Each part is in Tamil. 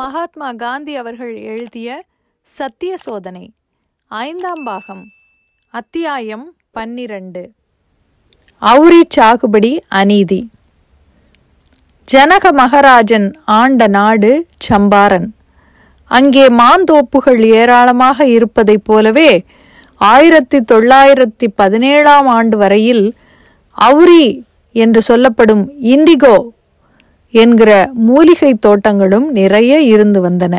மகாத்மா காந்தி அவர்கள் எழுதிய சத்திய சோதனை ஐந்தாம் பாகம் அத்தியாயம் பன்னிரண்டு. அவுரி சாகுபடி அநீதி. ஜனக மகராஜன் ஆண்ட நாடு சம்பாரன். அங்கே மாந்தோப்புகள் ஏராளமாக இருப்பதைப் போலவே ஆயிரத்தி தொள்ளாயிரத்தி பதினேழாம் ஆண்டு வரையில் அவுரி என்று சொல்லப்படும் இண்டிகோ என்கிற மூலிகை தோட்டங்களும் நிறைய இருந்து வந்தன.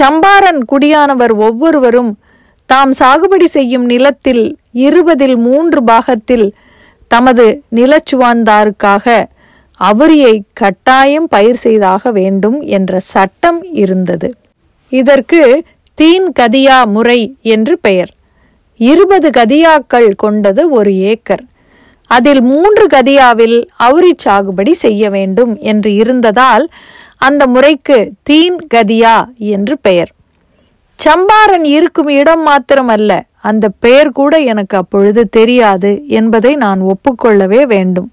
சம்பாரன் குடியானவர் ஒவ்வொருவரும் தாம் சாகுபடி செய்யும் நிலத்தில் இருபதில் மூன்று பாகத்தில் தமது நிலச்சுவான்தாருக்காக அவரியை கட்டாயம் பயிர் செய்தாக வேண்டும் என்ற சட்டம் இருந்தது. இதற்கு தீன் கதியா முறை என்று பெயர். இருபது கதியாக்கள் கொண்டது ஒரு ஏக்கர். அதில் மூன்று கதியாவில் அவுரி சாகுபடி செய்ய வேண்டும் என்று இருந்ததால் அந்த முறைக்கு தீன் கதியா என்று பெயர். சம்பாரன் இருக்கும் இடம் மாத்திரமல்ல அந்த பெயர் கூட எனக்கு அப்பொழுது தெரியாது என்பதை நான் ஒப்புக்கொள்ளவே வேண்டும்.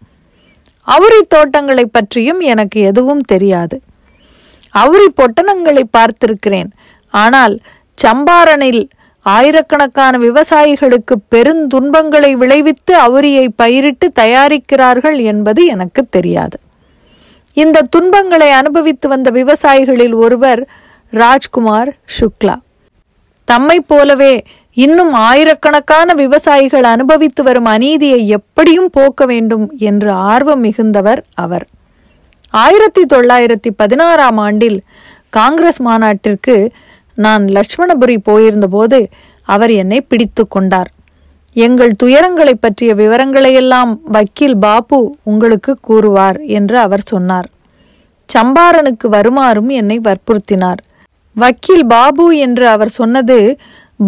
அவுரி தோட்டங்களை பற்றியும் எனக்கு எதுவும் தெரியாது. அவுரி பொட்டணங்களை பார்த்திருக்கிறேன் ஆனால் சம்பாரனில் ஆயிரக்கணக்கான விவசாயிகளுக்கு பெருந்துன்பங்களை விளைவித்து அவுரியை பயிரிட்டு தயாரிக்கிறார்கள் என்பது எனக்கு தெரியாது. இந்த துன்பங்களை அனுபவித்து வந்த விவசாயிகளில் ஒருவர் ராஜ்குமார் சுக்லா. தம்மை போலவே இன்னும் ஆயிரக்கணக்கான விவசாயிகள் அனுபவித்து வரும் அநீதியை எப்படியும் போக்க வேண்டும் என்று ஆர்வம் மிகுந்தவர் அவர். ஆயிரத்தி தொள்ளாயிரத்தி பதினாறாம் ஆண்டில் காங்கிரஸ் மாநாட்டிற்கு நான் லட்சுமணபுரி போயிருந்தபோது அவர் என்னை பிடித்து கொண்டார். எங்கள் துயரங்களை பற்றிய விவரங்களையெல்லாம் வக்கீல் பாபு உங்களுக்கு கூறுவார் என்று அவர் சொன்னார். சம்பாரனுக்கு வருமாறும் என்னை வற்புறுத்தினார். வக்கீல் பாபு என்று அவர் சொன்னது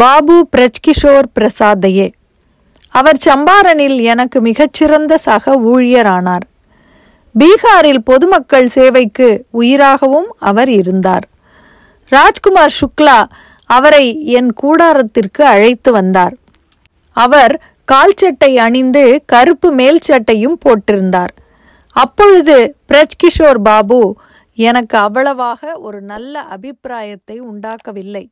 பாபு பிரஜ்கிஷோர் பிரசாத்தையே. அவர் சம்பாரனில் எனக்கு மிகச்சிறந்த சக ஊழியரானார். பீகாரில் பொதுமக்கள் சேவைக்கு உயிராகவும் அவர் இருந்தார். ராஜ்குமார் சுக்லா அவரை என் கூடாரத்திற்கு அழைத்து வந்தார். அவர் கால் சட்டை அணிந்து கருப்பு மேல் சட்டையும் போட்டிருந்தார். அப்பொழுது பிரஜ்கிஷோர் பாபு எனக்கு அவ்வளவாக ஒரு நல்ல அபிப்பிராயத்தை உண்டாக்கவில்லை.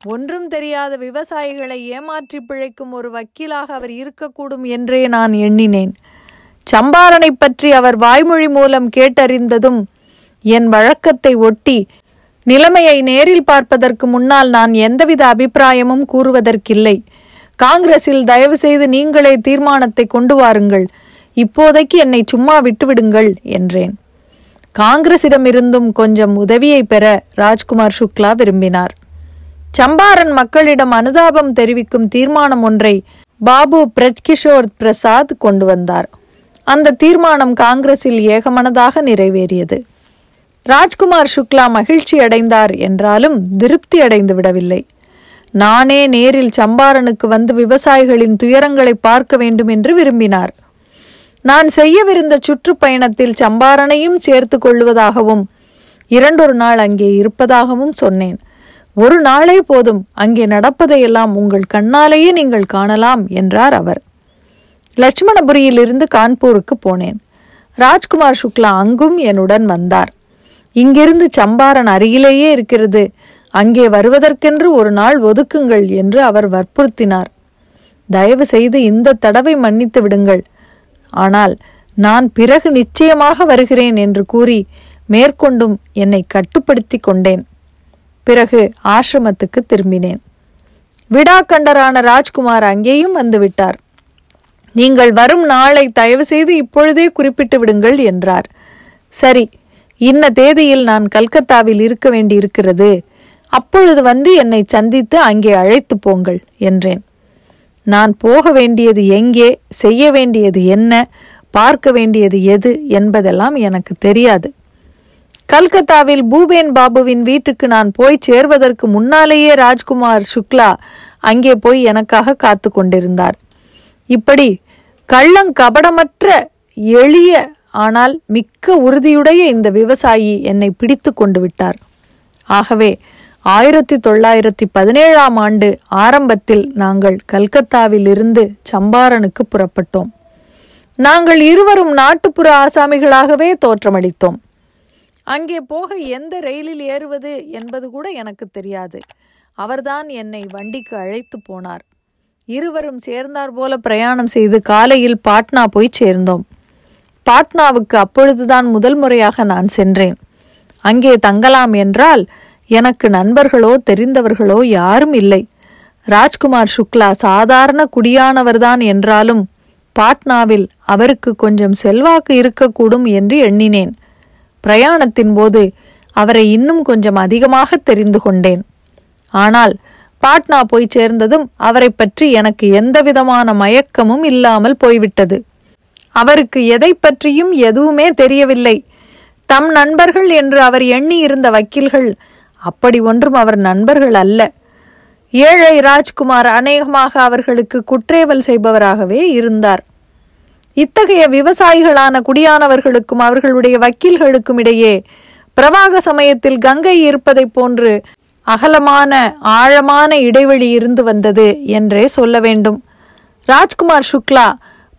ஒன்றும் தெரியாத விவசாயிகளை ஏமாற்றி பிழைக்கும் ஒரு வக்கீலாக அவர் இருக்கக்கூடும் என்றே நான் எண்ணினேன். சம்பாரனை பற்றி அவர் வாய்மொழி மூலம் கேட்டறிந்ததும் என் வழக்கத்தை ஒட்டி நிலைமையை நேரில் பார்ப்பதற்கு முன்னால் நான் எந்தவித அபிப்பிராயமும் கூறுவதற்கில்லை. காங்கிரஸில் தயவு செய்து நீங்களே தீர்மானத்தை கொண்டு வாருங்கள். இப்போதைக்கு என்னை சும்மா விட்டுவிடுங்கள் என்றேன். காங்கிரசிடமிருந்தும் கொஞ்சம் உதவியை பெற ராஜ்குமார் சுக்லா விரும்பினார். சம்பாரன் மக்களிடம் அனுதாபம் தெரிவிக்கும் தீர்மானம் ஒன்றை பாபு பிரஜ்கிஷோர் பிரசாத் கொண்டு வந்தார். அந்த தீர்மானம் காங்கிரஸில் ஏகமனதாக நிறைவேறியது. ராஜ்குமார் சுக்லா மகிழ்ச்சி அடைந்தார் என்றாலும் திருப்தி அடைந்து விடவில்லை. நானே நேரில் சம்பாரனுக்கு வந்து விவசாயிகளின் துயரங்களை பார்க்க வேண்டும் என்று விரும்பினார். நான் செய்யவிருந்த சுற்றுப்பயணத்தில் சம்பாரனையும் சேர்த்து கொள்வதாகவும் இரண்டொரு நாள் அங்கே இருப்பதாகவும் சொன்னேன். ஒரு நாளே போதும் அங்கே நடப்பதையெல்லாம் உங்கள் கண்ணாலேயே நீங்கள் காணலாம் என்றார் அவர். லட்சுமணபுரியிலிருந்து கான்பூருக்கு போனேன். ராஜ்குமார் சுக்லா அங்கும் என்னுடன் வந்தார். இங்கிருந்து சம்பாரன் அருகிலேயே இருக்கிறது. அங்கே வருவதற்கென்று ஒரு நாள் ஒதுக்குங்கள் என்று அவர் வற்புறுத்தினார். தயவு செய்து இந்த தடவை மன்னித்து விடுங்கள். ஆனால் நான் பிறகு நிச்சயமாக வருகிறேன் என்று கூறி மேற்கொண்டும் என்னை கட்டுப்படுத்தி கொண்டேன். பிறகு ஆசிரமத்துக்கு திரும்பினேன். விடாக்கண்டரான ராஜ்குமார் அங்கேயும் வந்துவிட்டார் நீங்கள் வரும் நாளை தயவு செய்து இப்பொழுதே குறிப்பிட்டு விடுங்கள் என்றார். சரி இன்ன தேதியில் நான் கல்கத்தாவில் இருக்க வேண்டியிருக்கிறது. அப்பொழுது வந்து என்னை சந்தித்து அங்கே அழைத்து போங்கள் என்றேன். நான் போக வேண்டியது எங்கே செய்ய வேண்டியது என்ன பார்க்க வேண்டியது எது என்பதெல்லாம் எனக்கு தெரியாது. கல்கத்தாவில் பூபேன் பாபுவின் வீட்டுக்கு நான் போய் சேர்வதற்கு முன்னாலேயே ராஜ்குமார் சுக்லா அங்கே போய் எனக்காக காத்து கொண்டிருந்தார். இப்படி கள்ளங்கபடமற்ற எளிய ஆனால் மிக்க உறுதியுடைய இந்த விவசாயி என்னை பிடித்து கொண்டு விட்டார். ஆகவே ஆயிரத்தி தொள்ளாயிரத்தி பதினேழாம் ஆண்டு ஆரம்பத்தில் நாங்கள் கல்கத்தாவில் இருந்து சம்பாரனுக்கு புறப்பட்டோம். நாங்கள் இருவரும் நாட்டுப்புற ஆசாமிகளாகவே தோற்றமளித்தோம். அங்கே போக எந்த ரயிலில் ஏறுவது என்பது கூட எனக்கு தெரியாது. அவர்தான் என்னை வண்டிக்கு அழைத்து போனார். இருவரும் சேர்ந்தார் போல பிரயாணம் செய்து காலையில் பாட்னா போய் சேர்ந்தோம். பாட்னாவுக்கு அப்பொழுதுதான் முதல் முறையாக நான் சென்றேன். அங்கே தங்கலாம் என்றால் எனக்கு நண்பர்களோ தெரிந்தவர்களோ யாரும் இல்லை. ராஜ்குமார் சுக்லா சாதாரண குடியானவர்தான் என்றாலும் பாட்னாவில் அவருக்கு கொஞ்சம் செல்வாக்கு இருக்கக்கூடும் என்று எண்ணினேன். பிரயாணத்தின் போது அவரை இன்னும் கொஞ்சம் அதிகமாக தெரிந்து கொண்டேன். ஆனால் பாட்னா போய் சேர்ந்ததும் அவரை பற்றி எனக்கு எந்தவிதமான மயக்கமும் இல்லாமல் போய்விட்டது. அவருக்கு எதை பற்றியும் எதுவுமே தெரியவில்லை. தம் நண்பர்கள் என்று அவர் எண்ணி இருந்த வக்கீல்கள் அப்படி ஒன்றும் அவர் நண்பர்கள் அல்ல. ஏழை ராஜ்குமார் அநேகமாக அவர்களுக்கு குற்றேவல் செய்பவராகவே இருந்தார். இத்தகைய விவசாயிகளான குடியானவர்களுக்கும் அவர்களுடைய வக்கீல்களுக்கும் இடையே பிரவாக சமயத்தில் கங்கை இருப்பதைப் போன்று அகலமான ஆழமான இடைவெளி இருந்து வந்தது என்றே சொல்ல வேண்டும். ராஜ்குமார் சுக்லா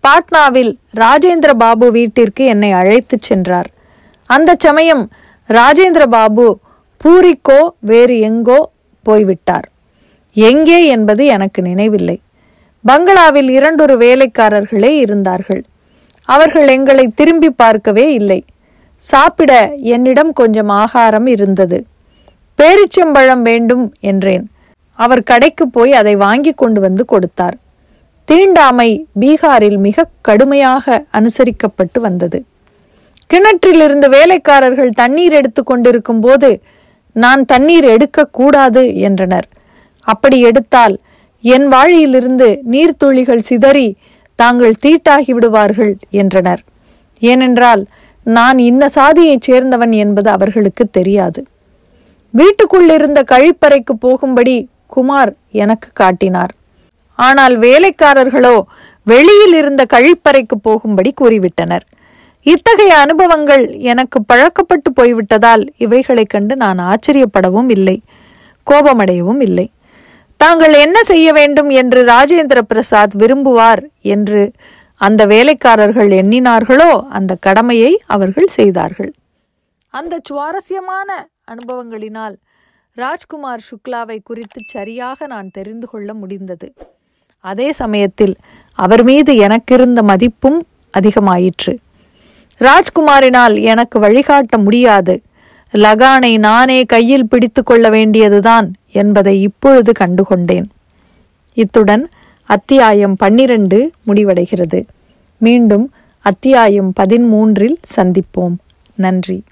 பாட்னாவில் ராஜேந்திர பாபு வீட்டிற்கு என்னை அழைத்துச் சென்றார். அந்த சமயம் ராஜேந்திர பாபு பூரிக்கோ வேறு எங்கோ போய்விட்டார். எங்கே என்பது எனக்கு நினைவில்லை. பங்களாவில் இரண்டொரு வேலைக்காரர்களே இருந்தார்கள். அவர்கள் எங்களை திரும்பி பார்க்கவே இல்லை. சாப்பிட என்னிடம் கொஞ்சம் ஆகாரம் இருந்தது. பேரிச்சம்பழம் வேண்டும் என்றேன். அவர் கடைக்கு போய் அதை வாங்கி கொண்டு வந்து கொடுத்தார். தீண்டாமை பீகாரில் மிக கடுமையாக அனுசரிக்கப்பட்டு வந்தது. கிணற்றில் இருந்து வேலைக்காரர்கள் தண்ணீர் எடுத்து கொண்டிருக்கும் போது நான் தண்ணீர் எடுக்கக்கூடாது என்றனர். அப்படி எடுத்தால் என் வாழியிலிருந்து நீர்த்துளிகள் சிதறி தாங்கள் தீட்டாகி விடுவார்கள் என்றனர். ஏனென்றால் நான் இன்ன சாதியைச் சேர்ந்தவன் என்பது அவர்களுக்கு தெரியாது. வீட்டுக்குள்ளிருந்த கழிப்பறைக்கு போகும்படி குமார் எனக்கு காட்டினார். ஆனால் வேலைக்காரர்களோ வெளியில் இருந்த கழிப்பறைக்கு போகும்படி கூறிவிட்டனர். இத்தகைய அனுபவங்கள் எனக்கு பழக்கப்பட்டு போய்விட்டதால் இவைகளைக் கண்டு நான் ஆச்சரியப்படவும் இல்லை கோபமடையவும் இல்லை. தாங்கள் என்ன செய்ய வேண்டும் என்று ராஜேந்திர பிரசாத் விரும்புவார் என்று அந்த வேலைக்காரர்கள் எண்ணினார்களோ அந்த கடமையை அவர்கள் செய்தார்கள். அந்த சுவாரஸ்யமான அனுபவங்களினால் ராஜ்குமார் சுக்லாவை குறித்து சரியாக நான் தெரிந்து கொள்ள முடிந்தது. அதே சமயத்தில் அவர் மீது எனக்கிருந்த மதிப்பும் அதிகமாயிற்று. ராஜ்குமாரினால் எனக்கு வழிகாட்ட முடியாது. லகானை நானே கையில் பிடித்து கொள்ள வேண்டியதுதான் என்பதை இப்பொழுது கண்டுகொண்டேன். இத்துடன் அத்தியாயம் பன்னிரண்டு முடிவடைகிறது. மீண்டும் அத்தியாயம் பதிமூன்றில் சந்திப்போம். நன்றி.